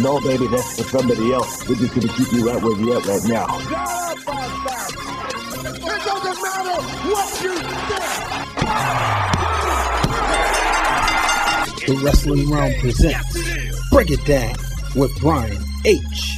No, baby, that's for somebody else. We're just gonna keep you right where you at right now. It doesn't matter what you think. The Wrestling Wrealm presents Break It Down with Brian H.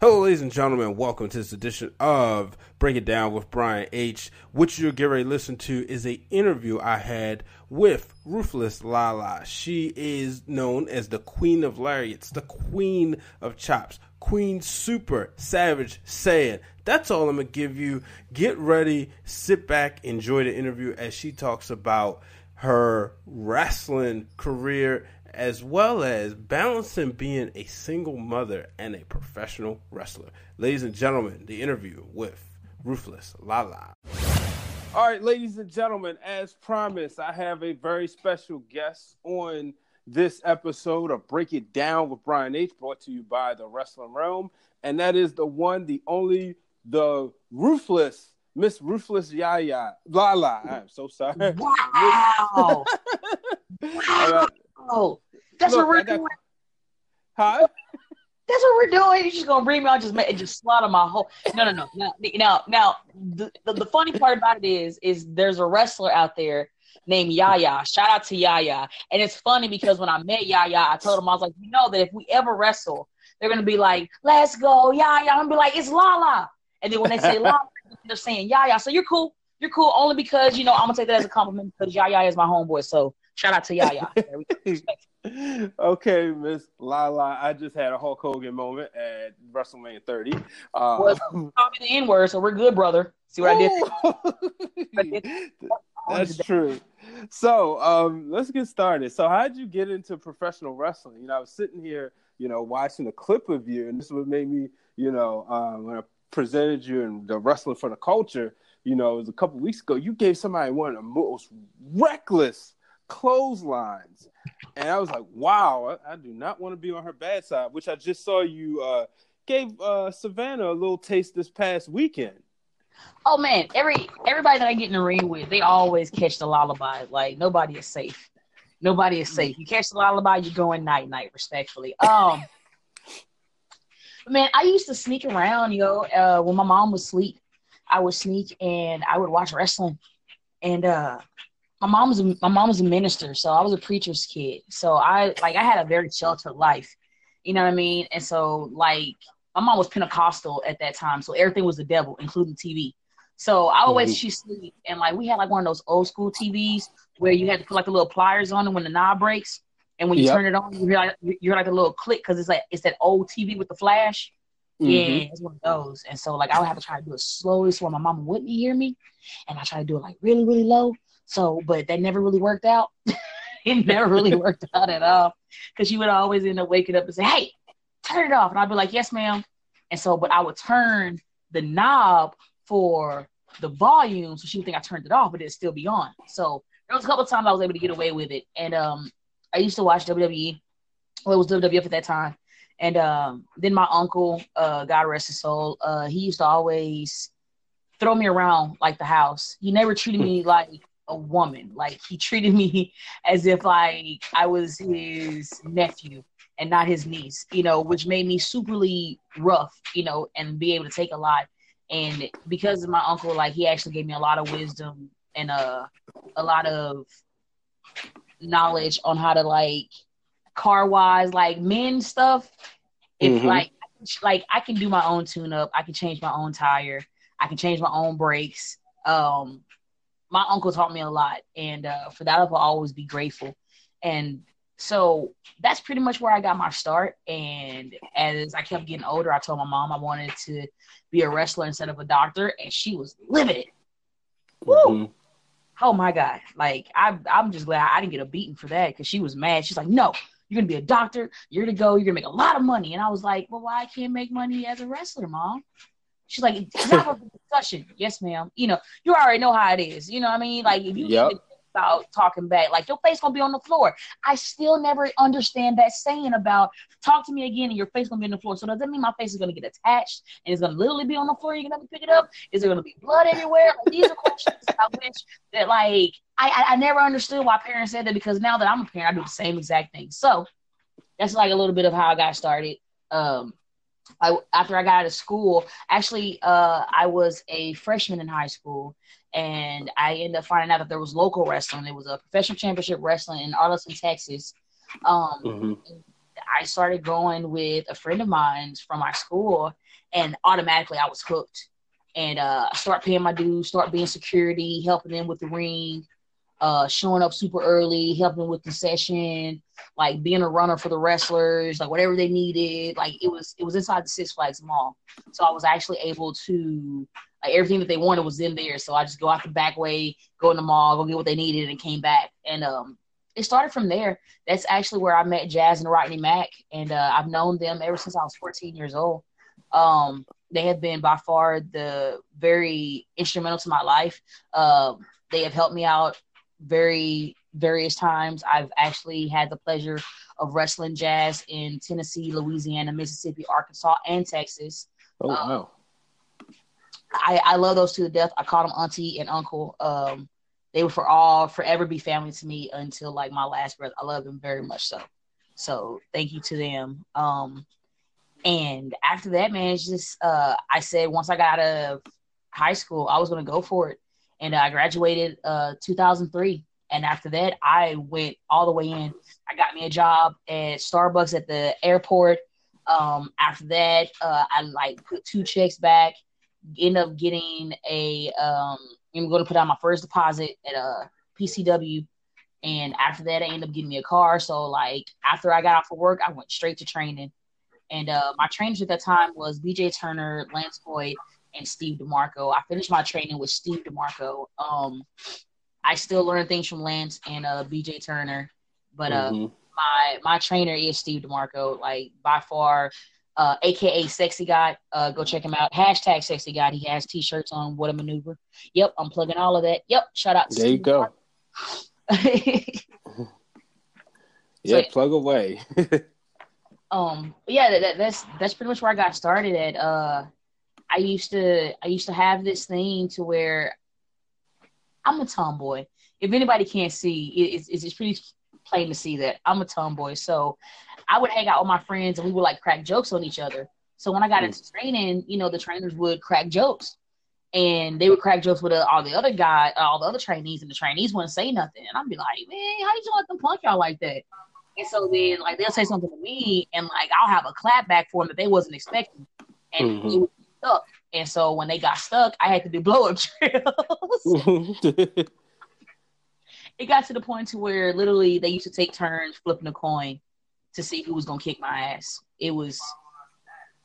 Hello, ladies and gentlemen. Welcome to this edition of Break It Down with Brian H. What you're getting ready to listen to is a interview I had with Ruthless Lala. She is known as the Queen of Lariats, the Queen of Chops, Queen Super Savage Saying. That's all I'm gonna give you. Get ready, sit back, enjoy the interview as she talks about her wrestling career as well as balancing being a single mother and a professional wrestler. Ladies and gentlemen, the interview with Ruthless Lala. All right, ladies and gentlemen, as promised, I have a very special guest on this episode of Break It Down with Brian H, brought to you by the Wrestling Wrealm, and that is the one, the only, the ruthless Miss Ruthless Yaya Lala. I'm so sorry. Wow. wow. Oh, that's Look, what we're got- doing. Huh? That's what we're doing. You're just gonna bring me on, just and just slaughter my whole. No, no, no. Now, now, now the, the the funny part about it is, is there's a wrestler out there named Yaya. Shout out to Yaya. And it's funny because when I met Yaya, I told him I was like, you know that if we ever wrestle, they're gonna be like, let's go, Yaya. I'm gonna be like, it's Lala. And then when they say Lala, they're saying Yaya. So you're cool. You're cool only because you know I'm gonna take that as a compliment because Yaya is my homeboy. So shout out to Yaya. There we go. Respect. okay, Miss Lala. I just had a Hulk Hogan moment at WrestleMania 30. Uh, Was call me the N word, so we're good, brother. See what I did? That's true. So um, let's get started. So, how did you get into professional wrestling? You know, I was sitting here, you know, watching a clip of you, and this is what made me, you know, um, when I presented you in the Wrestling for the Culture, you know, it was a couple weeks ago. You gave somebody one of the most reckless clotheslines, and I was like, "Wow, I, I do not want to be on her bad side." Which I just saw you uh, gave uh, Savannah a little taste this past weekend. Oh man, every everybody that I get in the ring with, they always catch the lullaby. Like nobody is safe. Nobody is safe. You catch the lullaby, you're going night night. Respectfully. Um, man, I used to sneak around, yo. Uh, when my mom was sleep, I would sneak and I would watch wrestling. And uh, my mom was a, my mom was a minister, so I was a preacher's kid. So I like I had a very sheltered life. You know what I mean? And so like my mom was Pentecostal at that time, so everything was the devil, including TV. So I would wait till she sleep, and like we had like one of those old school TVs where you had to put like the little pliers on it when the knob breaks, and when you Yep. turn it on, you hear like you hear like a little click because it's like it's that old TV with the flash. Mhm. Yeah, it's one of those. And so like I would have to try to do it slowly so my mama wouldn't hear me, and I try to do it like really really low. So, but that never really worked out. it never really worked out at all because she would always end up waking up and say, "Hey, turn it off," and I'd be like, "Yes, ma'am." And so, but I would turn the knob for the volume so she would think I turned it off, but it'd still be on. So there was a couple of times I was able to get away with it. And um, I used to watch WWE. Well, it was WWF at that time. And um, then my uncle, uh, God rest his soul, uh, he used to always throw me around like the house. He never treated me like a woman. Like he treated me as if like I was his nephew and not his niece, you know, which made me superly rough, you know, and be able to take a lot. And because of my uncle, like he actually gave me a lot of wisdom and uh, a lot of knowledge on how to like car wise, like men stuff. If Mhm. like like I can do my own tune up, I can change my own tire, I can change my own brakes. Um, my uncle taught me a lot, and uh, for that I will always be grateful. And so that's pretty much where I got my start. And as I kept getting older, I told my mom I wanted to be a wrestler instead of a doctor, and she was livid. Woo! Mhm. Oh my god! Like I, I'm just glad I didn't get a beating for that because she was mad. She's like, "No, You're gonna be a doctor. You're gonna go. You're gonna make a lot of money." And I was like, "Well, why I can't make money as a wrestler, mom?" She's like, "It's not a discussion." yes, ma'am. You know, you already know how it is. You know what I mean? Like if you Yep. about talking back, like your face gonna be on the floor. I still never understand that saying about talk to me again and your face gonna be on the floor. So does that mean my face is gonna get attached and it's gonna literally be on the floor? You're gonna have to pick it up. Is there gonna be blood everywhere? Like, these are questions I wish that like I, I I never understood why parents said that because now that I'm a parent, I do the same exact thing. So that's like a little bit of how I got started. Um, I after I got out of school, actually, uh, I was a freshman in high school, and I ended up finding out that there was local wrestling. It was a professional championship wrestling in Arlington, Texas. Um, Mhm. I started going with a friend of mine from my school, and automatically I was hooked. And uh, I start paying my dues, start being security, helping them with the ring, uh, showing up super early, helping with the session, like being a runner for the wrestlers, like whatever they needed. Like it was, it was inside the Six Flags Mall, so I was actually able to like everything that they wanted was in there. So I just go out the back way, go in the mall, go get what they needed, and came back. And um, it started from there. That's actually where I met Jazz and Rodney Mack, and uh, I've known them ever since I was 14 years old. Um, they have been by far the very instrumental to my life. Uh, they have helped me out very various times. I've actually had the pleasure of wrestling Jazz in Tennessee, Louisiana, Mississippi, Arkansas, and Texas. Oh Um, wow. I, I love those two to death. I call them auntie and uncle. Um, they will for all forever be family to me until like my last breath. I love them very much so. So thank you to them. Um, and after that, man, it's just uh, I said once I got out of high school, I was gonna go for it, and I graduated uh 2003. And after that, I went all the way in. I got me a job at Starbucks at the airport. Um, after that, uh, I like put two checks back end up getting a um I'm going to put out my first deposit at a PCW and after that I ended up getting me a car so like after I got off of work I went straight to training and uh my trainers at that time was BJ Turner, Lance Boyd and Steve DeMarco. I finished my training with Steve DeMarco. Um I still learn things from Lance and uh BJ Turner but uh Mhm. my my trainer is Steve DeMarco, like by far, uh, aka Sexy Guy. Uh, go check him out. Hashtag Sexy Guy. He has t-shirts on. What a maneuver. Yep, I'm plugging all of that. Yep, shout out. To There you go. Yeah, yeah. plug away. um, yeah, that, that's that's pretty much where I got started at. Uh, I used to I used to have this thing to where I'm a tomboy. If anybody can't see, it's, it's it's pretty plain to see that I'm a tomboy. So I would hang out with my friends and we would like crack jokes on each other. So when I got into training, you know, the trainers would crack jokes. And they would crack jokes with uh, all the other guys, all the other trainees, and the trainees wouldn't say nothing. And I'd be like, man, how you just let them punk y'all like that? And so then, like, they'll say something to me, and like, I'll have a clap back for them that they wasn't expecting, and Mhm. it would stuck. And so when they got stuck, I had to do blow up drills. it got to the point to where literally they used to take turns flipping a coin to see who was gonna kick my ass. It was,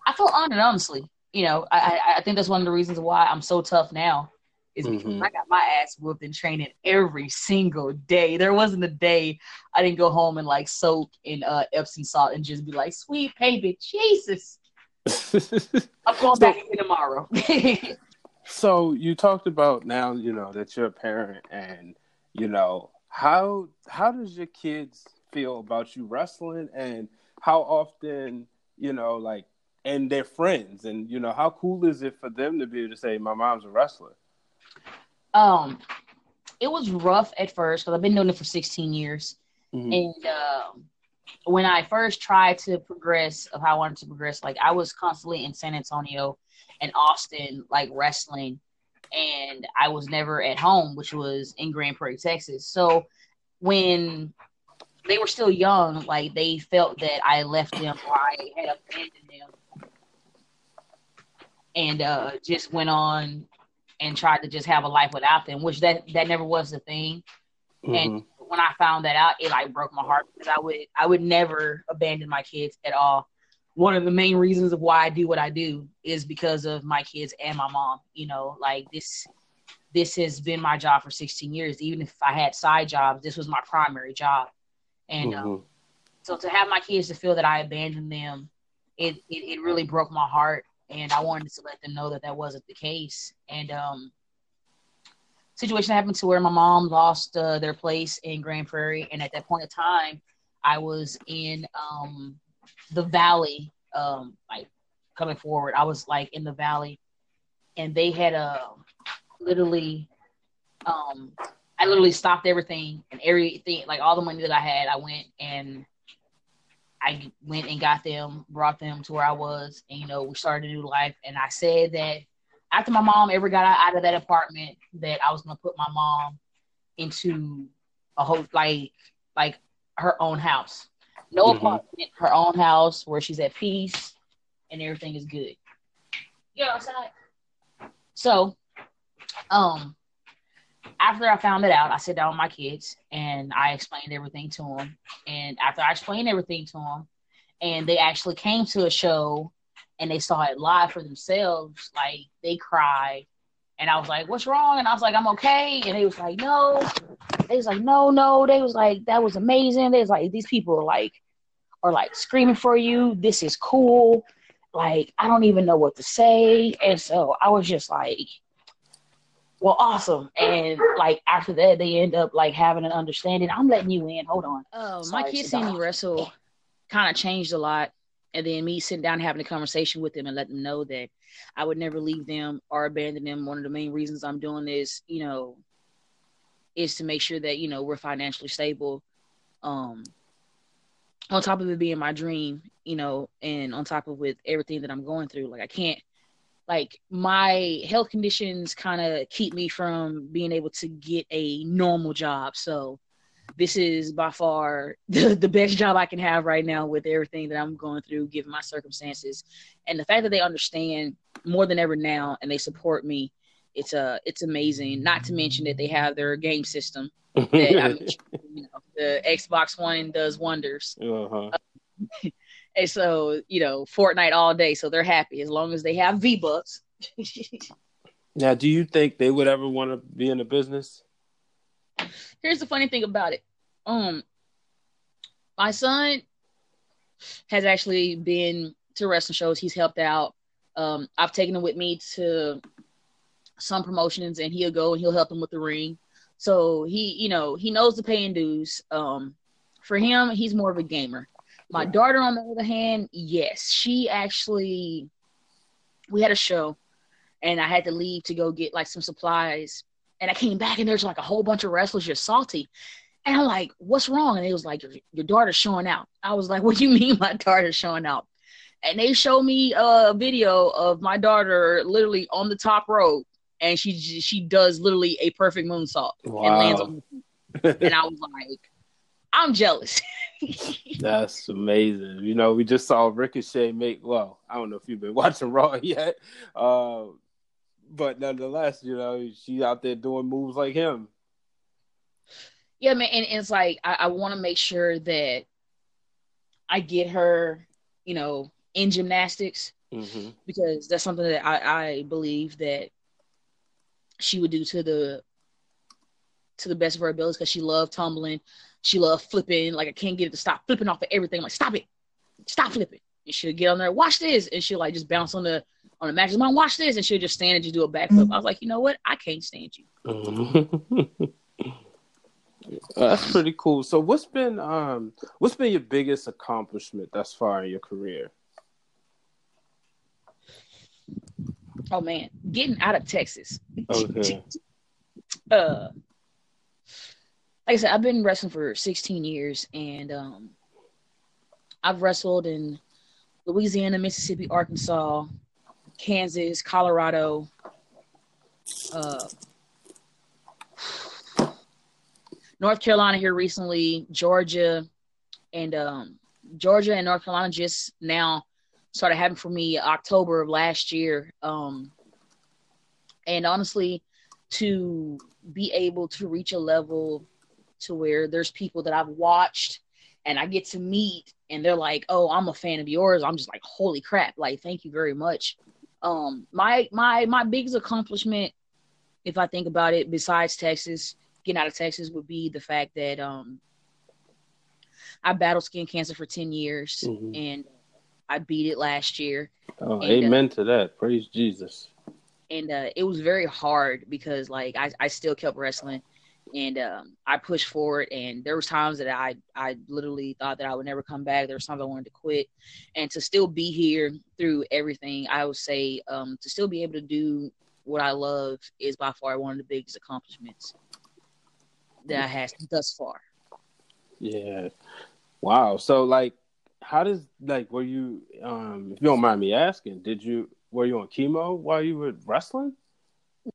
I felt honored, honestly. You know, I, I I think that's one of the reasons why I'm so tough now. Is because Mhm. I got my ass whooped in training every single day. There wasn't a day I didn't go home and like soak in uh, Epsom salt and just be like, "Sweet baby, Jesus, I'm going back again tomorrow." so you talked about now, you know, that you're a parent and you know, how how does your kids feel about you wrestling and how often, you know, like and their friends and you know, how cool is it for them to be able to say my mom's a wrestler? um, it was rough at first because I've been doing it for 16 years. Mhm. And um, when I first tried to progress of how I wanted to progress, like I was constantly in San Antonio and Austin, like wrestling, and I was never at home, which was in Grand Prairie, Texas. So when they were still young, like they felt that I left them or I had abandoned them, and uh, just went on and tried to just have a life without them, which that that never was the thing. And Mhm. When I found that out, it like broke my heart because I would I would never abandon my kids at all. One of the main reasons of why I do what I do is because of my kids and my mom. You know, like this this has been my job for 16 years. Even if I had side jobs, this was my primary job. And um, Mhm. So to have my kids to feel that I abandoned them, it, it, it really broke my heart. And I wanted to let them know that that wasn't the case. And um, situation happened to where my mom lost uh, their place in Grand Prairie, and at that point in time, I was in um, the valley, um, like coming forward. I was like in the valley, and they had a uh, literally, um, I literally stopped everything and everything, like all the money that I had. I went and I went and got them, brought them to where I was, and you know we started a new life. And I said that after my mom ever got out of that apartment, that I was gonna put my mom into a whole like like her own house, no mm-hmm. apartment, her own house where she's at peace and everything is good. You know what I'm saying? So, um, after I found it out, I sat down with my kids and I explained everything to them. And after I explained everything to them, and they actually came to a show and they saw it live for themselves, like they cried. And I was like, "What's wrong?" And I was like, "I'm okay." And they was like, "No." They was like, "No, no." They was like, "That was amazing." They was like, "These people are like, are like screaming for you. This is cool." Like I don't even know what to say. And so I was just like, well, awesome. And like after that, they end up like having an understanding. I'm letting you in. Hold on. Uh, my kids seeing me wrestle kind of changed a lot. And then me sitting down having a conversation with them and letting them know that I would never leave them or abandon them. One of the main reasons I'm doing this, you know, is to make sure that, you know, we're financially stable. Um, on top of it being my dream, you know, and on top of with everything that I'm going through, like I can't like my health conditions kind of keep me from being able to get a normal job. So this is by far the, the best job I can have right now with everything that I'm going through, given my circumstances. And the fact that they understand more than ever now and they support me, it's uh it's amazing. Not to mention that they have their game system. That, I mean, you know, the Xbox One does wonders. Uh-huh. And so, you know, Fortnite all day. So they're happy as long as they have V Bucks. now, do you think they would ever want to be in the business? Here's the funny thing about it. Um, my son has actually been to wrestling shows. He's helped out. Um, I've taken him with me to some promotions, and he'll go and he'll help him with the ring. So he, you know, he knows the paying dues. Um, for him, he's more of a gamer. My yeah. daughter, on the other hand, yes, she actually, we had a show and I had to leave to go get like some supplies. And I came back and there's like a whole bunch of wrestlers just salty. And I'm like, what's wrong? And it was like, your, your daughter's showing out. I was like, what do you mean my daughter's showing out? And they showed me a video of my daughter literally on the top rope. And she she does literally a perfect moonsault wow. and lands on and I was like, I'm jealous. That's amazing. You know, we just saw Ricochet make. Well, I don't know if you've been watching Raw yet, uh, but nonetheless, you know, she's out there doing moves like him. Yeah, man, and, and it's like I, I want to make sure that I get her, you know, in gymnastics mm-hmm. because that's something that I, I believe that she would do to the to the best of her abilities because she loved tumbling. She loved flipping. Like I can't get it to stop flipping off of everything. I'm like, stop it, stop flipping. And she'll get on there, watch this, and she'll like just bounce on the on the mattress. Mom, watch this, and she'll just stand and just do a backflip. Mm-hmm. I was like, you know what? I can't stand you. Mm-hmm. That's pretty cool. So, what's been um what's been your biggest accomplishment thus far in your career? Oh man, getting out of Texas. Okay. uh, like I said, I've been wrestling for 16 years, and um, I've wrestled in Louisiana, Mississippi, Arkansas, Kansas, Colorado, uh, North Carolina here recently, Georgia, and um, Georgia and North Carolina just now started happening for me October of last year. Um, and honestly, to be able to reach a level to where there's people that I've watched and I get to meet and they're like, "Oh, I'm a fan of yours." I'm just like, "Holy crap. Like, thank you very much." Um my my my biggest accomplishment if I think about it besides Texas, getting out of Texas would be the fact that um I battled skin cancer for ten years, Mhm. and I beat it last year. Oh, And, uh, amen to that. Praise Jesus. and uh, it was very hard because like I, I still kept wrestling and um, I pushed forward and there was times that I I literally thought that I would never come back. There was times I wanted to quit and to still be here through everything, I would say um, to still be able to do what I love is by far one of the biggest accomplishments that I had thus far. Yeah. Wow. So like how does like were you um if you don't mind me asking, did you were you on chemo while you were wrestling?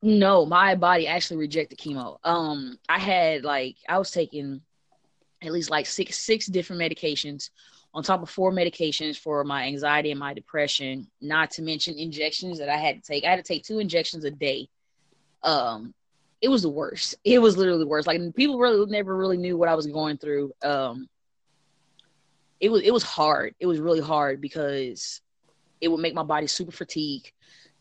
No, my body actually rejected chemo. Um, I had like I was taking at least like six six different medications on top of four medications for my anxiety and my depression. Not to mention injections that I had to take. I had to take two injections a day. Um, it was the worst. It was literally the worst. Like people really never really knew what I was going through. Um, it was it was hard. It was really hard because it would make my body super fatigued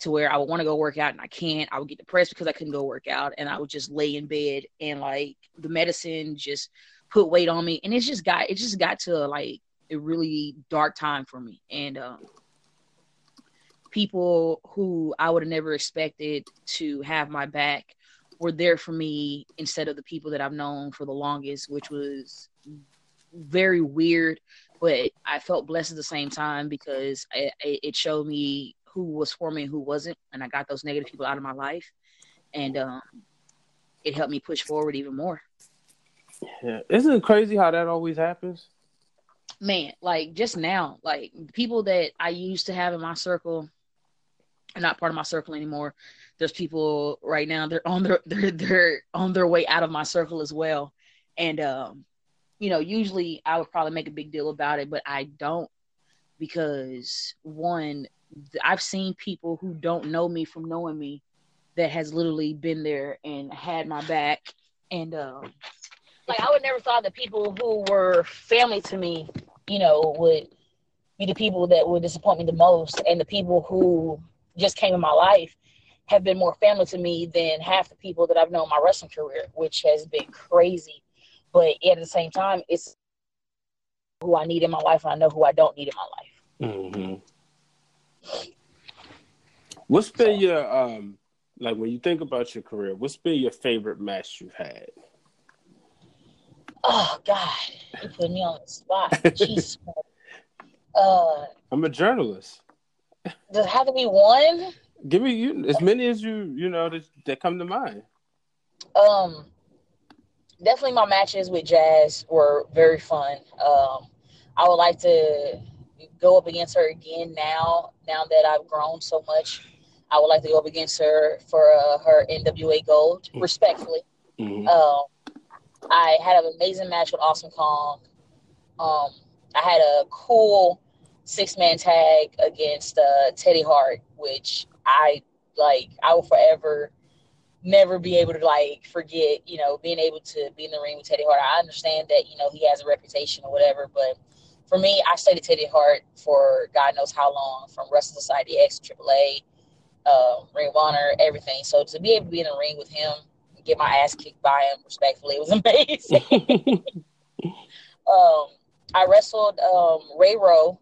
to where I would want to go work out and I can't. I would get depressed because I couldn't go work out and I would just lay in bed and like the medicine just put weight on me and it just got it just got to like a really dark time for me and um people who I would have never expected to have my back were there for me instead of the people that I've known for the longest, which was very weird, but I felt blessed at the same time because it showed me who was for me and who wasn't, and I got those negative people out of my life, and um, it helped me push forward even more. Yeah. Isn't it crazy how that always happens? Man, like just now, like people that I used to have in my circle are not part of my circle anymore. There's people right now they're on their they're they're on their way out of my circle as well, and um, you know, usually I would probably make a big deal about it, but I don't because one, I've seen people who don't know me from knowing me that has literally been there and had my back, and um, like I would never thought that people who were family to me, you know, would be the people that would disappoint me the most, and the people who just came in my life have been more family to me than half the people that I've known my wrestling career, which has been crazy. But at the same time, it's who I need in my life, and I know who I don't need in my life. Mm-hmm. What's been your um like when you think about your career? What's been your favorite match you've had? Oh God, you put me on the spot. Jesus. Uh, I'm a journalist. does it have to be one? Give me you as many as you you know that that come to mind. Um, definitely my matches with Jazz were very fun. Um, I would like to go up against her again now. Now that I've grown so much, I would like to go up against her for uh, her NWA Gold, respectfully. Mhm. Um, I had an amazing match with Awesome Kong. Um, I had a cool six man tag against uh, Teddy Hart, which I like. I will forever never be able to like forget. You know, being able to be in the ring with Teddy Hart. I understand that you know he has a reputation or whatever, but for me, I studied Teddy Hart for God knows how long, from Wrestling Society X, AAA, uh, Ring of Honor, everything. So to be able to be in the ring with him, get my ass kicked by him, respectfully, it was amazing. um, I wrestled um, Ray Rowe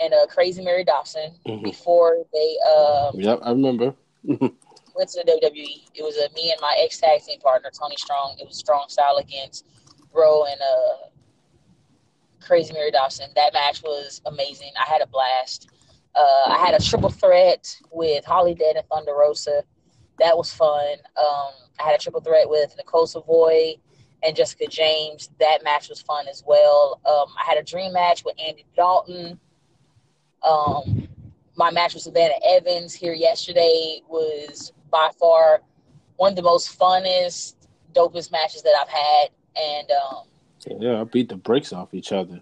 and uh, Crazy Mary Dawson Mhm. before they um, Yep, I remember. went to the WWE. It was uh, me and my ex tag team partner Tony Strong. It was Strong Style against Rowe and uh, Crazy Mary Dawson. That match was amazing. I had a blast. Uh, I had a triple threat with Holidead and Thunder Rosa. That was fun. Um, I had a triple threat with Nicole Savoy and Jessica James. That match was fun as well. Um, I had a dream match with Andy Dalton. Um, my match with Savannah Evans here yesterday was by far one of the most funnest, dopest matches that I've had. And um, Yeah, I beat the brakes off each other.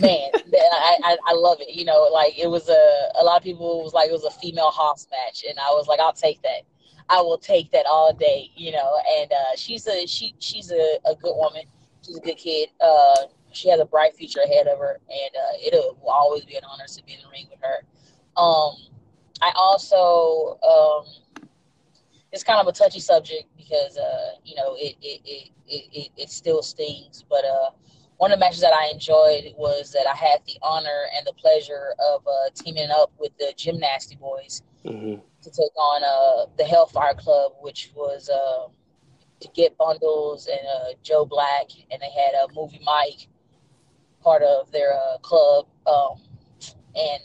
man, I, I I love it. You know, like it was a a lot of people was like it was a female Hoss match, and I was like, I'll take that. I will take that all day. You know, and uh, she's a she she's a, a good woman. She's a good kid. Uh, she has a bright future ahead of her, and uh, it will always be an honor to be in the ring with her. Um, I also um, it's kind of a touchy subject because uh, you know it it, it, it, it still stings, but uh, one of the matches that I enjoyed was that I had the honor and the pleasure of uh, teaming up with the Gymnasty Boys Mm-hmm. to take on uh, the Hellfire Club, which was uh, to get bundles and uh, Joe Black, and they had a movie Mike part of their uh, club, um, and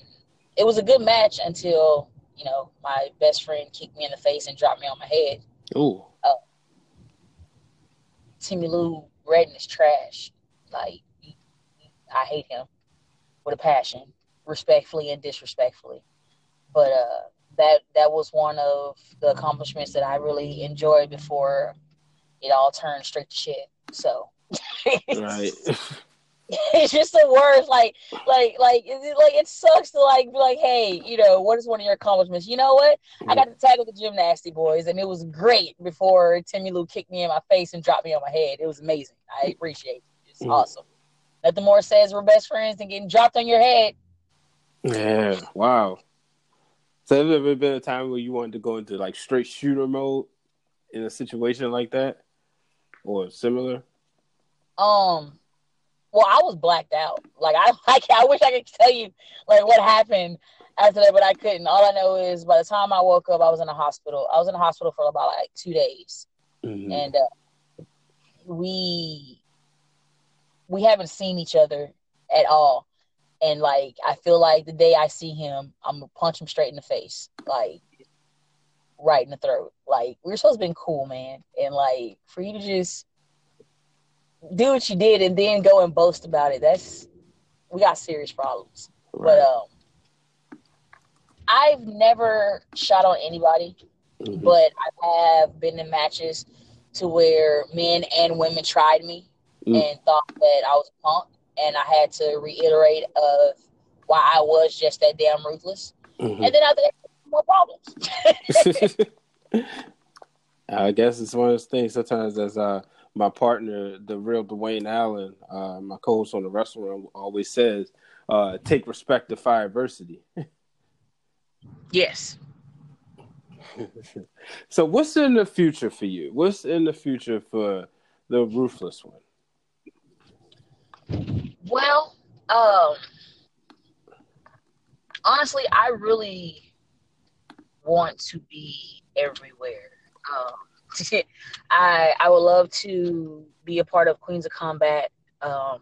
it was a good match until you know my best friend kicked me in the face and dropped me on my head. Ooh. Timmy Lou Retton is trash. Like I hate him with a passion, respectfully and disrespectfully. But uh, that that was one of the accomplishments that I really enjoyed before it all turned straight to shit. So Right. it's just the worst. Like, like, like, it, like it sucks to like be like, hey, you know, what is one of your accomplishments? You know what? I got to tag with the Gymnasty Boys, and it was great before Timmy Lou kicked me in my face and dropped me on my head. It was amazing. I appreciate it. It's Mm. awesome. Nothing more says we're best friends than getting dropped on your head. Yeah. Wow. So have there ever been a time where you wanted to go into like straight shooter mode in a situation like that? Or similar? Um, well, I was blacked out. Like I, like I wish I could tell you like what happened after that, but I couldn't. All I know is by the time I woke up, I was in a hospital. I was in a hospital for about like two days. Mhm. and uh, we we haven't seen each other at all and like i feel like the day i see him i'm gonna punch him straight in the face like right in the throat like we are supposed to be cool man and like for you to just do what you did and then go and boast about it that's we got serious problems but um i've never shot on anybody Mhm. but I have been in matches to where men and women tried me Mm. and thought that I was a punk, and I had to reiterate of why I was just that damn ruthless. Mhm. And then after that, more problems. I guess it's one of those things. Sometimes, as uh, my partner, the real Dwayne Allen, uh, my co-host on the Wrestling Room, always says, uh, "Take respect to fire adversity." yes. so, what's in the future for you? What's in the future for the Ruthless one? Well, um, honestly, I really want to be everywhere. Um, I I would love to be a part of Queens of Combat. Um,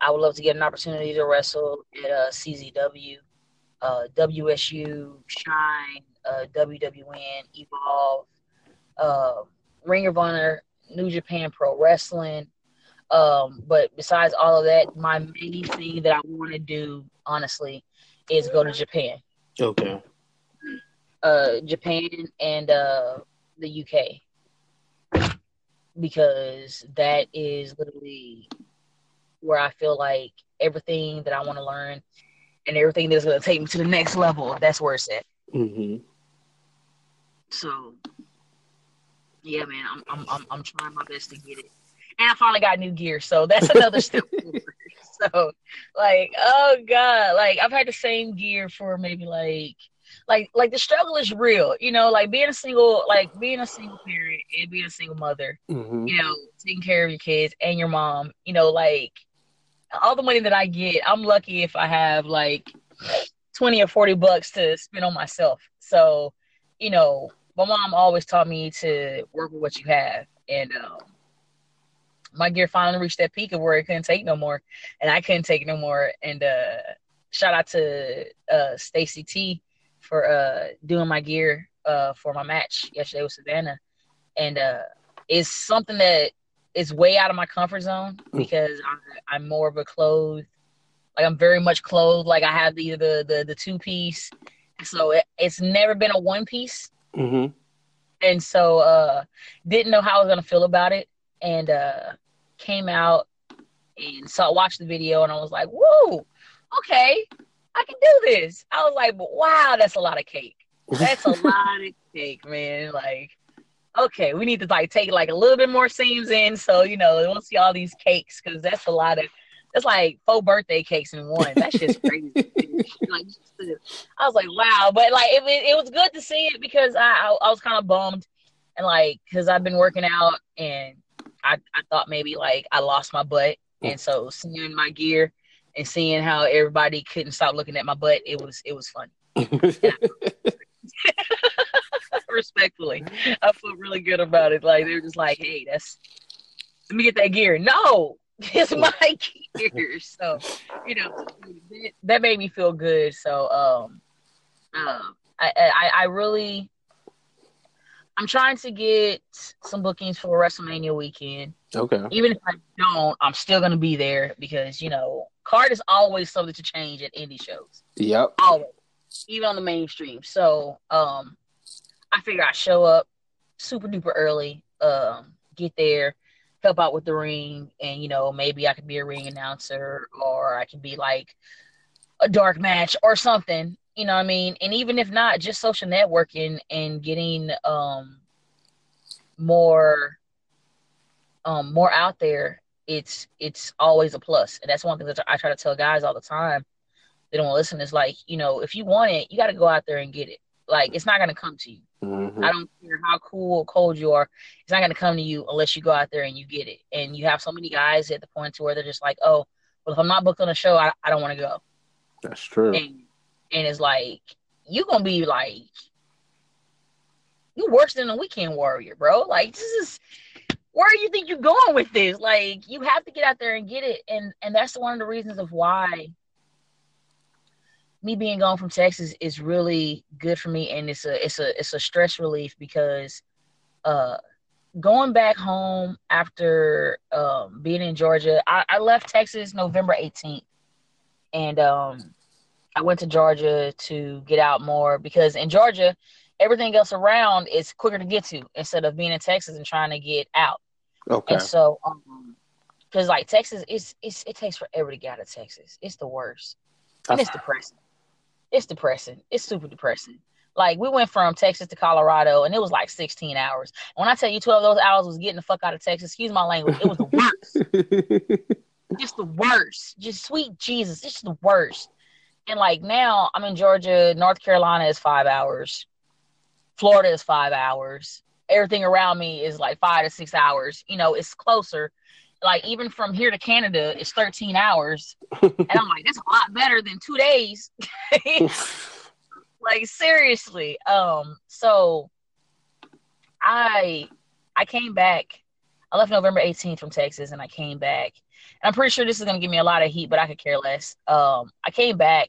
I would love to get an opportunity to wrestle at uh, CZW, uh, WSU, Shine, uh, WWN, Evolve, uh, Ring of Honor, New Japan Pro Wrestling. Um, but besides all of that, my main thing that I want to do, honestly, is go to Japan. Okay. Uh, Japan and uh, the UK, because that is literally where I feel like everything that I want to learn and everything that's going to take me to the next level. That's where it's at. Mm-hmm. So, yeah, man, I'm I'm I'm, I'm trying my best to get it. And I finally got new gear, so that's another step. so, like, oh god, like I've had the same gear for maybe like, like, like the struggle is real. You know, like being a single, like being a single parent and being a single mother. hmm You know, taking care of your kids and your mom. You know, like all the money that I get, I'm lucky if I have like twenty or forty bucks to spend on myself. So, you know, my mom always taught me to work with what you have, and um, my gear finally reached that peak of where it couldn't take no more, and I couldn't take no more. And uh, shout out to uh, Stacy T for uh, doing my gear uh, for my match yesterday with Savannah, and uh, it's something that is way out of my comfort zone because I'm, I'm more of a clothed, like I'm very much clothed. Like I have the the the, the two piece, so it, it's never been a one piece. Hmm and so uh didn't know how I was gonna feel about it and uh came out and saw watched the video and I was like, whoa, okay, I can do this. I was like, wow, that's a lot of cake. That's a lot of cake, man. Like, okay, we need to like take like a little bit more seams in so you know we'll see all these cakes because that's a lot of that's like four birthday cakes in one. That's just crazy. like, I was like, wow, but like it, it, it was good to see it because I I, I was kind of bummed and like because I've been working out and I I thought maybe like I lost my butt and mm. so seeing my gear and seeing how everybody couldn't stop looking at my butt, it was it was funny. Respectfully, I feel really good about it. Like they're just like, "Hey, that's let me get that gear." No, it's my gear. So you know that made me feel good. So um, um, I, I I really I'm trying to get some bookings for WrestleMania weekend. Okay. Even if I don't, I'm still gonna be there because you know card is always subject to change at indie shows. Yep. Always, even on the mainstream. So um, I figure I show up super duper early, um, get there, help out with the ring, and you know maybe I could be a ring announcer or I could be like a dark match or something. You know what I mean? And even if not, just social networking and getting um more um more out there, it's it's always a plus. And that's one thing that I try to tell guys all the time. They don't listen. It's like, you know, if you want it, you gotta go out there and get it. Like it's not gonna come to you. Mhm. I don't care how cool or cold you are. It's not going to come to you unless you go out there and you get it. And you have so many guys at the point to where they're just like, oh, well, if I'm not booked on a show, I, I don't want to go. That's true. And and it's like you're gonna be like you're worse than a weekend warrior, bro. Like this is where do you think you're going with this? Like you have to get out there and get it. And and that's one of the reasons of why me being gone from Texas is really good for me and it's a it's a it's a stress relief because uh going back home after um being in Georgia, I, I left Texas November 18th and um I went to Georgia to get out more because in Georgia everything else around is quicker to get to instead of being in Texas and trying to get out. Okay. And so um because like Texas it's it's it takes forever to get out of Texas. It's the worst. And it's depressing. It's depressing. It's super depressing. Like we went from Texas to Colorado and it was like 16 hours. When I tell you 12 of those hours was getting the fuck out of Texas, excuse my language, it was the worst. just the worst. Just sweet Jesus, it's just the worst. And like now I'm in Georgia, North Carolina is five hours, Florida is five hours. Everything around me is like five to six hours. You know, it's closer. Like even from here to Canada, it's 13 hours. And I'm like, that's a lot better than two days. like seriously. Um, so I I came back. I left November 18th from Texas and I came back. And I'm pretty sure this is gonna give me a lot of heat, but I could care less. Um, I came back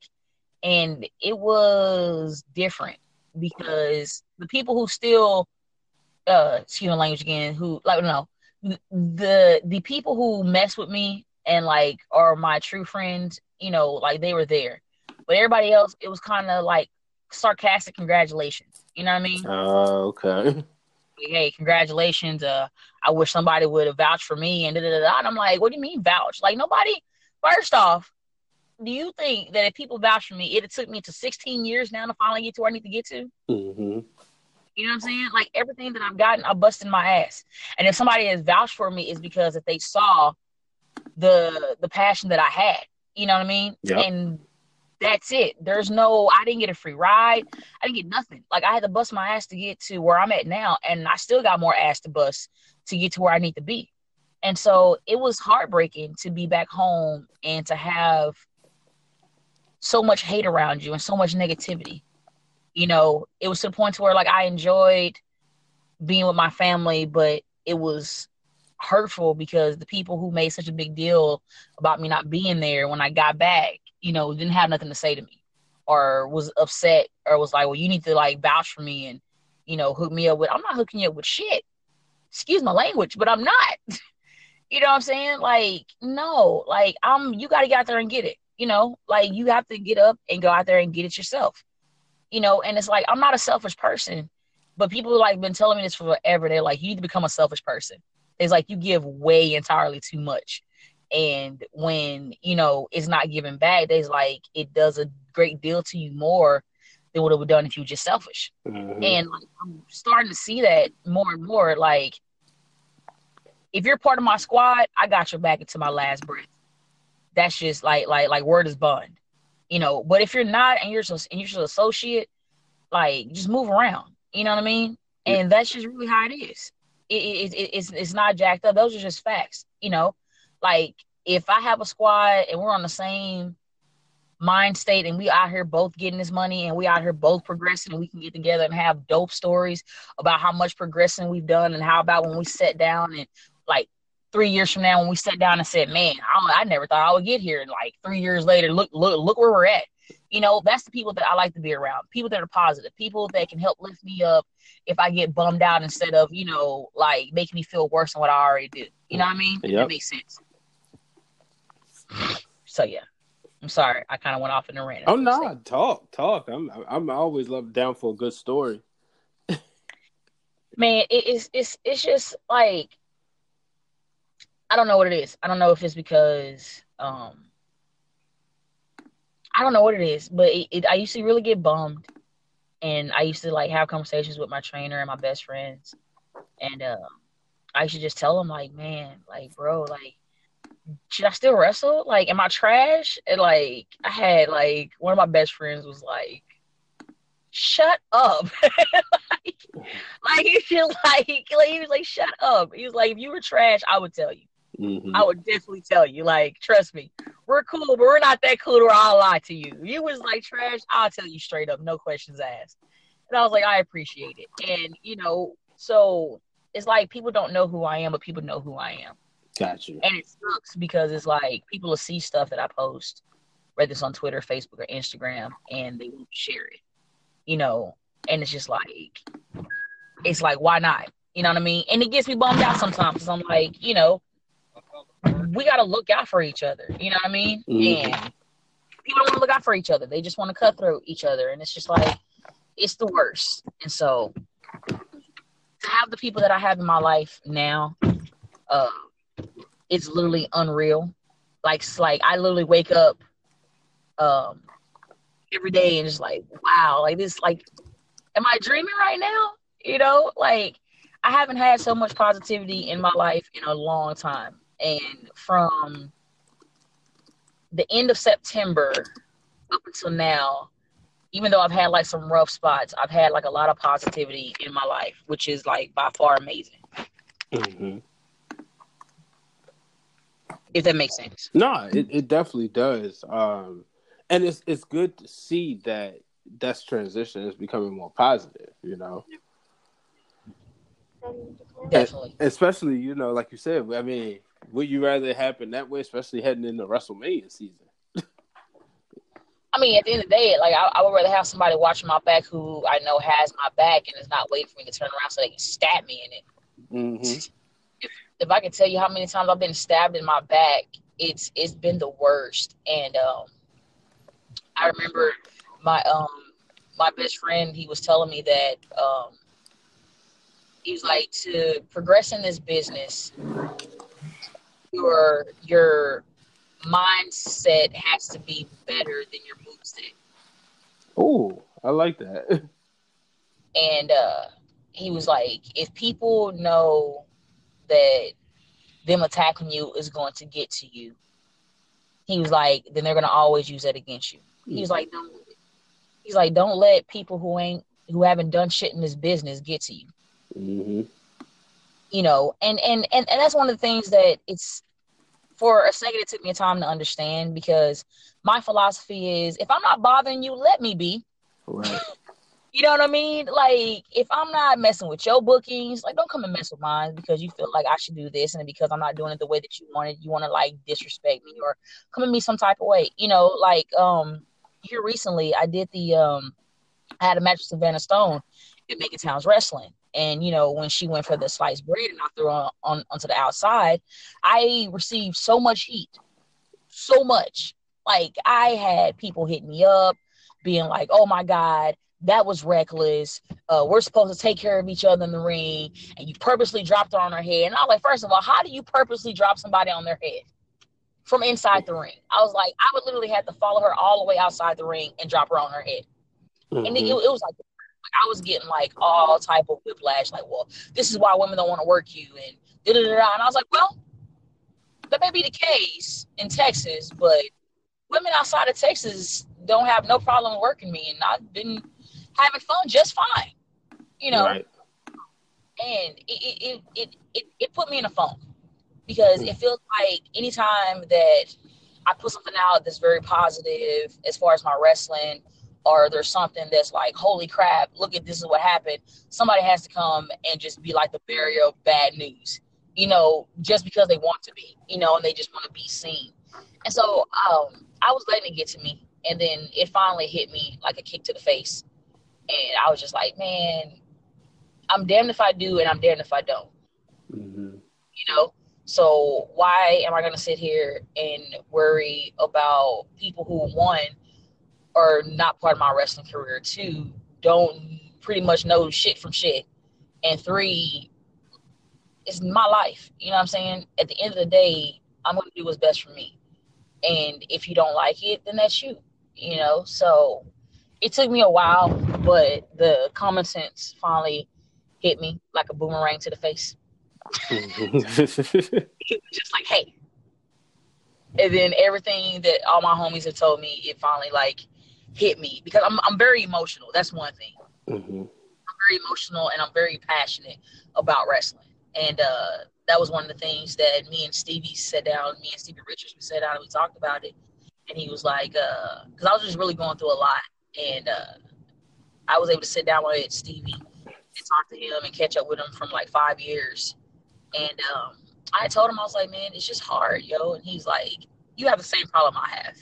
and it was different because the people who still uh excuse my language again, who like no the the people who mess with me and like are my true friends, you know, like they were there. But everybody else, it was kind of like sarcastic congratulations. You know what I mean? Oh, okay. Hey, congratulations. Uh, I wish somebody would have vouched for me and da da da. And I'm like, what do you mean vouch? Like nobody. First off, do you think that if people vouch for me, it took me to 16 years now to finally get to where I need to get to? hmm You know what I'm saying? Like everything that I've gotten, I busted my ass. And if somebody has vouched for me, is because if they saw the the passion that I had. You know what I mean? Yep. And that's it. There's no I didn't get a free ride. I didn't get nothing. Like I had to bust my ass to get to where I'm at now, and I still got more ass to bust to get to where I need to be. And so it was heartbreaking to be back home and to have so much hate around you and so much negativity. You know, it was to the point to where like I enjoyed being with my family, but it was hurtful because the people who made such a big deal about me not being there when I got back, you know, didn't have nothing to say to me or was upset or was like, well, you need to like vouch for me and, you know, hook me up with, I'm not hooking you up with shit. Excuse my language, but I'm not. you know what I'm saying? Like, no, like I'm, you got to get out there and get it. You know, like you have to get up and go out there and get it yourself. You know, and it's like, I'm not a selfish person, but people like been telling me this for forever. They're like, you need to become a selfish person. It's like you give way entirely too much. And when, you know, it's not given back, there's like it does a great deal to you more than what it would have done if you were just selfish. Mhm. And like, I'm starting to see that more and more. Like, if you're part of my squad, I got your back until my last breath. That's just like like like word is bond, you know. But if you're not and you're just and you're just an associate, like just move around. You know what I mean? And that's just really how it is. It, it, it it's it's not jacked up. Those are just facts. You know, like if I have a squad and we're on the same mind state and we out here both getting this money and we out here both progressing and we can get together and have dope stories about how much progressing we've done and how about when we sat down and like three years from now when we sat down and said, "Man, I, I never thought I would get here." And like three years later, look, look, look where we're at. You know, that's the people that I like to be around. People that are positive. People that can help lift me up if I get bummed out instead of you know like making me feel worse than what I already do. You know what I mean? Yep. That makes sense. So yeah. I'm sorry, I kind of went off in a rant. Oh no, talk, talk. I'm I'm always love down for a good story. Man, it is it's it's just like I don't know what it is. I don't know if it's because um I don't know what it is, but it, it, I used to really get bummed, and I used to like have conversations with my trainer and my best friends, and uh, I should just tell them like, man, like, bro, like, should I still wrestle? Like, am I trash? And like, I had like one of my best friends was like, shut up. like, like he was like, like he was like, shut up. He was like, if you were trash, I would tell you. Mm-hmm. I would definitely tell you, like, trust me, we're cool, but we're not that cool, or I'll lie to you. You was like trash, I'll tell you straight up, no questions asked. And I was like, I appreciate it. And you know, so it's like people don't know who I am, but people know who I am. Gotcha. And it sucks because it's like people will see stuff that I post, whether it's on Twitter, Facebook, or Instagram, and they won't share it. You know, and it's just like, it's like, why not? You know what I mean? And it gets me bummed out sometimes because I'm like, you know, we got to look out for each other. You know what I mean? Mm-hmm. And people don't want to look out for each other. They just want to cut through each other, and it's just like, it's the worst. And so, to have the people that I have in my life now, uh, it's literally unreal. Like, like I literally wake up um, every day and just like, wow, like this, like, am I dreaming right now? You know, like I haven't had so much positivity in my life in a long time. And from the end of September up until now, even though I've had like some rough spots, I've had like a lot of positivity in my life, which is like by far amazing. Mm-hmm. If that makes sense. No, it, it definitely does. Um, and it's it's good to see that that's transition is becoming more positive. You know. Definitely. especially, you know, like you said, I mean, would you rather it happen that way, especially heading into WrestleMania season? I mean, at the end of the day, like I, I, would rather have somebody watching my back who I know has my back and is not waiting for me to turn around so they can stab me in it. Mm-hmm. If, if I can tell you how many times I've been stabbed in my back, it's it's been the worst. And um, I remember my um my best friend he was telling me that um he was like to progress in this business your your mindset has to be better than your moveset. Oh, I like that. And uh, he was like, if people know that them attacking you is going to get to you, he was like, then they're gonna always use that against you. He was like, don't. He's like, don't let people who ain't who haven't done shit in this business get to you. Mm-hmm you know and, and and and that's one of the things that it's for a second it took me a time to understand because my philosophy is if i'm not bothering you let me be. Right. You know what i mean? Like if i'm not messing with your bookings like don't come and mess with mine because you feel like i should do this and because i'm not doing it the way that you wanted you want to like disrespect me or come at me some type of way. You know like um here recently i did the um i had a match with savannah stone at Macon Towns Wrestling and you know, when she went for the sliced bread and I threw on, on onto the outside, I received so much heat, so much. Like I had people hit me up, being like, "Oh my god, that was reckless. Uh, we're supposed to take care of each other in the ring, and you purposely dropped her on her head." And I was like, first of all, how do you purposely drop somebody on their head from inside the ring? I was like, I would literally have to follow her all the way outside the ring and drop her on her head. Mm-hmm. And it, it, was like I was getting like all type of whiplash, like, well, this is why women don't want to work you, and da da da. And I was like, well, that may be the case in Texas, but women outside of Texas don't have no problem working me, and I've been having fun just fine, you know. Right. And it it, it it it put me in a funk because hmm. it feels like anytime that I put something out that's very positive as far as my wrestling, or there's something that's like, holy crap, look at this is what happened. Somebody has to come and just be like the barrier of bad news, you know, just because they want to be, you know, and they just want to be seen. And so um, I was letting it get to me, and then it finally hit me like a kick to the face, and I was just like, man, I'm damned if I do, and I'm damned if I don't. Mm-hmm. You know, so why am I going to sit here and worry about people who one are not part of my wrestling career, two don't pretty much know shit from shit, and three, it's my life. You know what I'm saying? At the end of the day, I'm going to do what's best for me, and if you don't like it, then that's you. You know, so it took me a while, but the common sense finally hit me like a boomerang to the face. just like, hey. And then everything that all my homies have told me, it finally like hit me because I'm I'm very emotional. That's one thing. Mm-hmm. I'm very emotional and I'm very passionate about wrestling. And uh, that was one of the things that me and Stevie sat down, me and Stevie Richards, we sat down and we talked about it. And he was like, because uh, I was just really going through a lot. And uh, I was able to sit down with Stevie and talk to him and catch up with him from like five years. And um, I told him, I was like, man, it's just hard, yo. And he's like, you have the same problem I have.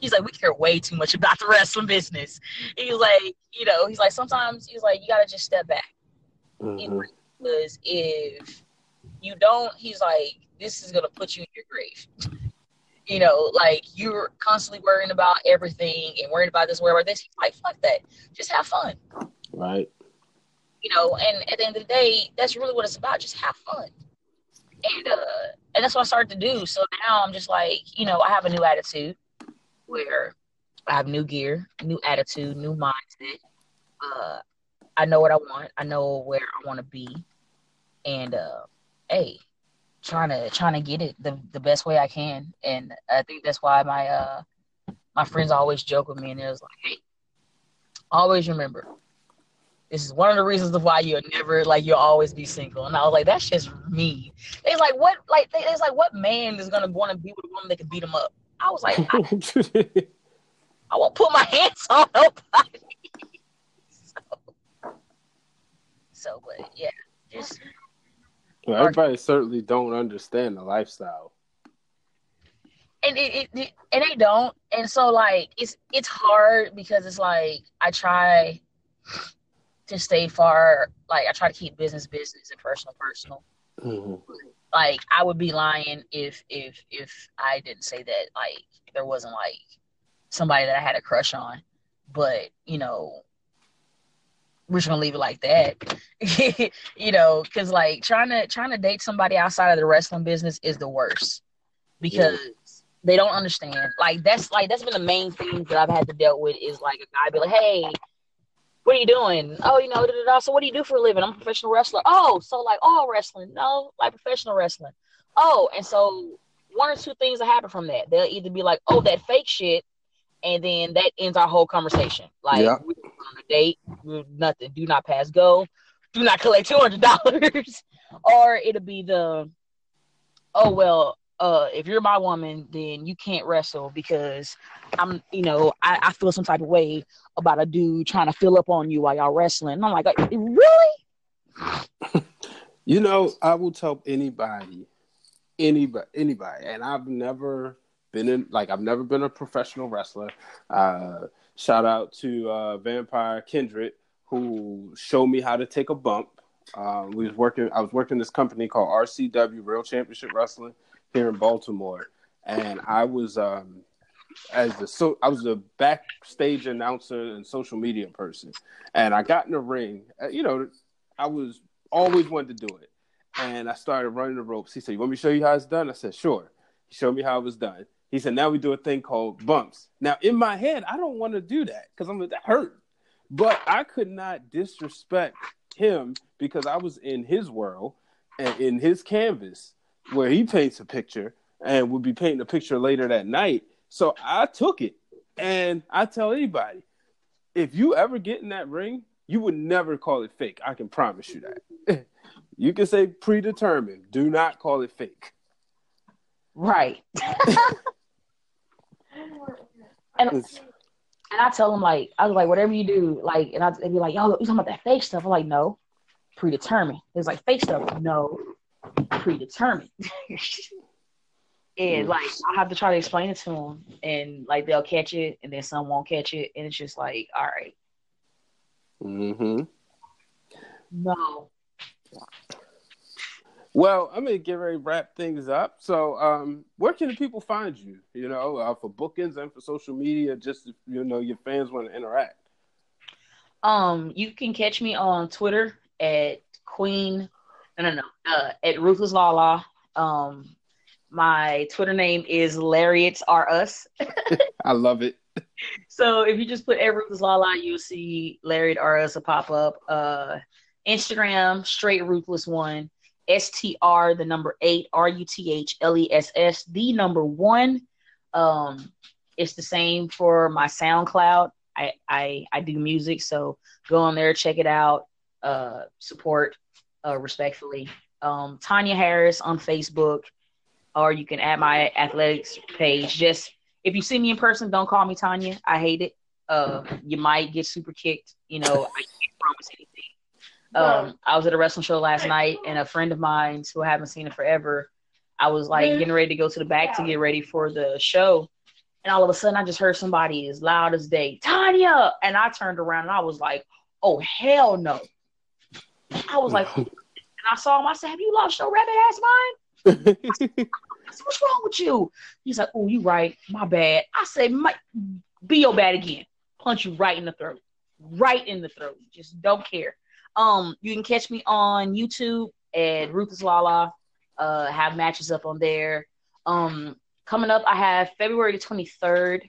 He's like, we care way too much about the wrestling business. He's like, you know, he's like, sometimes he's like, you got to just step back. Mm-hmm. Because if you don't, he's like, this is going to put you in your grave. You know, like you're constantly worrying about everything and worrying about this, worrying about this. He's like, fuck that. Just have fun. Right. You know, and at the end of the day, that's really what it's about. Just have fun. And uh and that's what I started to do. So now I'm just like, you know, I have a new attitude where I have new gear, new attitude, new mindset. Uh I know what I want. I know where I want to be. And uh hey, trying to trying to get it the, the best way I can. And I think that's why my uh my friends always joke with me and it was like, hey, always remember this is one of the reasons of why you'll never like you'll always be single. And I was like, that's just me. It's like what like it's like what man is gonna want to be with a woman that can beat him up? I was like, I, I won't put my hands on nobody. so, so, but yeah, just well, everybody certainly don't understand the lifestyle. And it, it, it and they don't. And so like it's it's hard because it's like I try to stay far. Like I try to keep business business and personal personal. Mm-hmm. Like I would be lying if if if I didn't say that like there wasn't like somebody that I had a crush on. But you know, we're just gonna leave it like that. you know, because like trying to trying to date somebody outside of the wrestling business is the worst because. Yeah. They don't understand. Like that's like that's been the main thing that I've had to deal with is like a guy be like, "Hey, what are you doing? Oh, you know, da, da, da. so what do you do for a living? I'm a professional wrestler. Oh, so like all wrestling? No, like professional wrestling. Oh, and so one or two things that happen from that. They'll either be like, oh, that fake shit, and then that ends our whole conversation. Like yeah. we're on a date, nothing. Do not pass go. Do not collect two hundred dollars. or it'll be the, oh well, uh, if you're my woman, then you can't wrestle because I'm, you know, I, I, feel some type of way about a dude trying to fill up on you while y'all wrestling. And I'm like, really? you know, I will tell anybody, anybody, anybody, and I've never been in, like, I've never been a professional wrestler. Uh, shout out to uh, Vampire Kindred who showed me how to take a bump. Um, we was working. I was working this company called RCW Real Championship Wrestling here in Baltimore, and I was um, as the so I was a backstage announcer and social media person, and I got in the ring. Uh, you know, I was always wanted to do it, and I started running the ropes. He said, "You want me to show you how it's done?" I said, "Sure." He showed me how it was done. He said, "Now we do a thing called bumps." Now in my head, I don't want to do that because I'm that hurt, but I could not disrespect him because I was in his world and in his canvas where he paints a picture and would be painting a picture later that night. So I took it. And I tell anybody, if you ever get in that ring, you would never call it fake. I can promise you that. you can say predetermined. Do not call it fake. Right. and and I tell them like I was like whatever you do like and I would be like yo you talking about that fake stuff I'm like no predetermined it's like fake stuff no predetermined and like I have to try to explain it to them and like they'll catch it and then some won't catch it and it's just like all right mm-hmm no well, I'm gonna get ready to wrap things up. So, um, where can the people find you? You know, uh, for bookings and for social media, just if, you know your fans want to interact. Um, you can catch me on Twitter at Queen. No, no, no. Uh, at Ruthless Lala. Um, my Twitter name is Lariats Are Us. I love it. So if you just put at Ruthless Lala, you'll see Lariat R Us a pop up. Uh, Instagram, straight Ruthless One. S T R, the number eight, R U T H L E S S, the number one. Um, it's the same for my SoundCloud. I, I I do music, so go on there, check it out, uh, support uh, respectfully. Um, Tanya Harris on Facebook, or you can add my athletics page. Just if you see me in person, don't call me Tanya. I hate it. Uh, you might get super kicked. You know, I can't promise anything. Um, I was at a wrestling show last night, and a friend of mine who I haven't seen in forever, I was like getting ready to go to the back to get ready for the show, and all of a sudden I just heard somebody as loud as day, Tanya, and I turned around and I was like, oh hell no! I was like, and I saw him. I said, have you lost your rabbit ass mind? What's wrong with you? He's like, oh, you right, my bad. I said, be your bad again. Punch you right in the throat, right in the throat. Just don't care. Um, you can catch me on YouTube at Ruthless Lala. Uh, have matches up on there. Um, coming up, I have February the 23rd,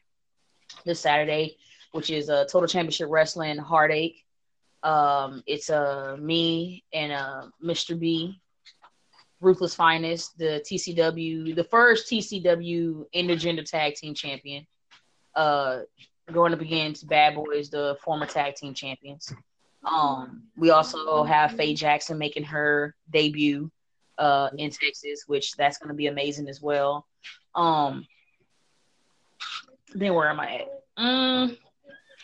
this Saturday, which is a Total Championship Wrestling Heartache. Um, it's uh, me and uh, Mr. B, Ruthless Finest, the TCW, the first TCW intergender tag team champion. Uh, going up against Bad Boys, the former tag team champions. Um, we also have Faye Jackson making her debut uh, in Texas, which that's going to be amazing as well. Um, then where am I at? Mm,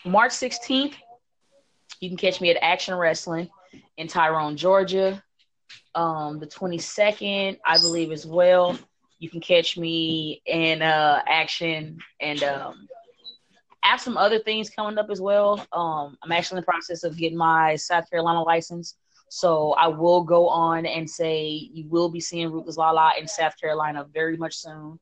March 16th, you can catch me at Action Wrestling in Tyrone, Georgia. Um, the 22nd, I believe, as well. You can catch me in uh, Action and um, I have some other things coming up as well. Um, I'm actually in the process of getting my South Carolina license. So I will go on and say you will be seeing Ruthless Lala in South Carolina very much soon.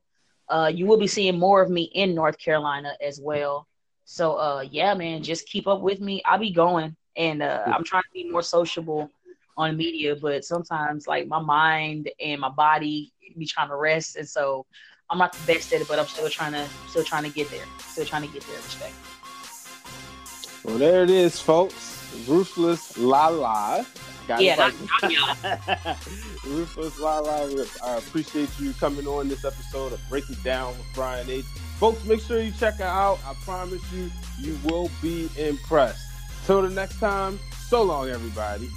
Uh, you will be seeing more of me in North Carolina as well. So uh, yeah, man, just keep up with me. I'll be going, and uh, I'm trying to be more sociable on media, but sometimes like my mind and my body be trying to rest, and so I'm not the best at it, but I'm still trying to still trying to get there. Still trying to get there. Respect. Well, there it is, folks. Ruthless Lala. Got yeah, Ruthless Lala. I appreciate you coming on this episode of Break It Down with Brian H. Folks, make sure you check her out. I promise you, you will be impressed. Till the next time, so long, everybody.